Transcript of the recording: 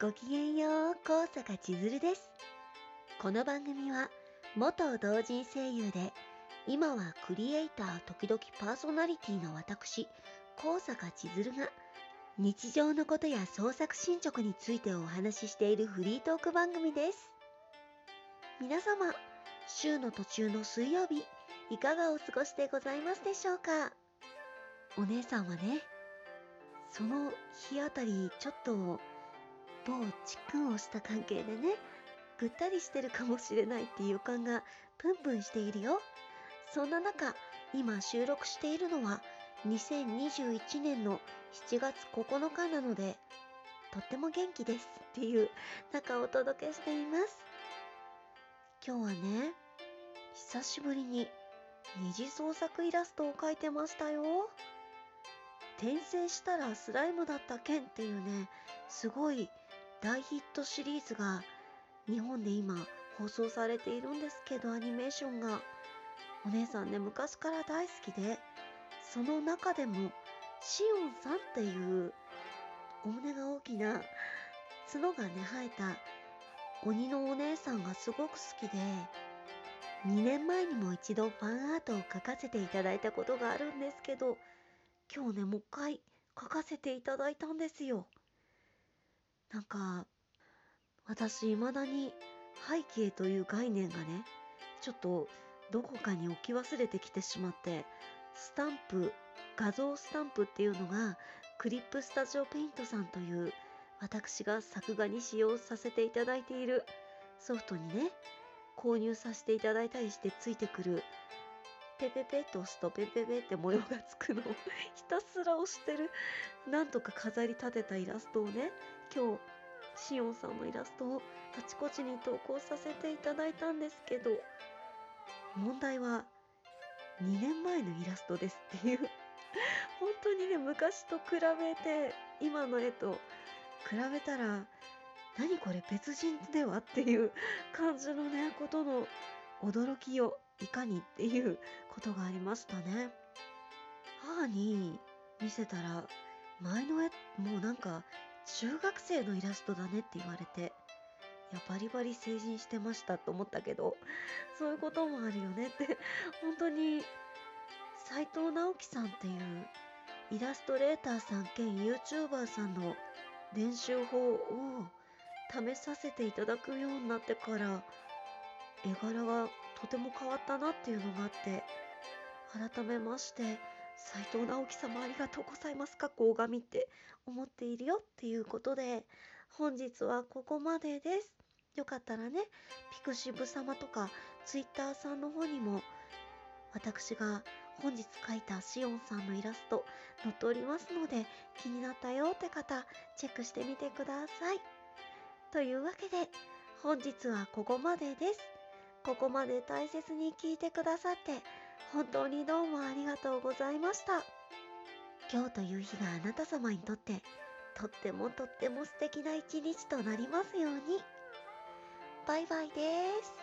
ごきげんよう、高坂千鶴です。この番組は、元同人声優で、今はクリエイター時々パーソナリティの私、高坂千鶴が、日常のことや創作進捗についてお話ししているフリートーク番組です。皆様、週の途中の水曜日、いかがお過ごしでございますでしょうか？お姉さんはね、その日あたり、ちょっと、某チックンをした関係でね、ぐったりしてるかもしれないっていう予感がプンプンしているよ。そんな中、今収録しているのは2021年の7月9日なので、とっても元気ですっていう中をお届けしています。今日はね、久しぶりに二次創作イラストを描いてましたよ。転生したらスライムだった件っていうね、すごい大ヒットシリーズが日本で今放送されているんですけどアニメーションがお姉さんね昔から大好きでその中でもシオンさんっていうお胸が大きな角がね生えた鬼のお姉さんがすごく好きで2年前にも一度ファンアートを描かせていただいたことがあるんですけど今日ねもう一回描かせていただいたんですよ。なんか私未だに背景という概念がねちょっとどこかに置き忘れてきてしまってスタンプ画像スタンプっていうのがクリップスタジオペイントさんという私が作画に使用させていただいているソフトにね購入させていただいたりしてついてくるペペペと押すとペペペって模様がつくのをひたすら押してるなんとか飾り立てたイラストをね今日シオンさんのイラストをあちこちに投稿させていただいたんですけど問題は2年前のイラストですっていう本当にね昔と比べて今の絵と比べたら何これ別人ではっていう感じのねことの驚きよいかにっていうことがありましたね。母に見せたら前の絵もうなんか中学生のイラストだねって言われていやバリバリ成人してましたと思ったけどそういうこともあるよねって本当に斉藤直樹さんっていうイラストレーターさん兼 YouTuber さんの練習法を試させていただくようになってから絵柄がとても変わったなっていうのがあって改めまして斉藤直樹様ありがとうございますか？っこ拝みって思っているよっていうことで本日はここまでです。よかったらねピクシブ様とかツイッターさんの方にも私が本日描いたシオンさんのイラスト載っておりますので気になったよって方チェックしてみてください。というわけで本日はここまでです。ここまで大切に聞いてくださって本当にどうもありがとうございました。今日という日があなた様にとってとってもとっても素敵な一日となりますように。バイバイです。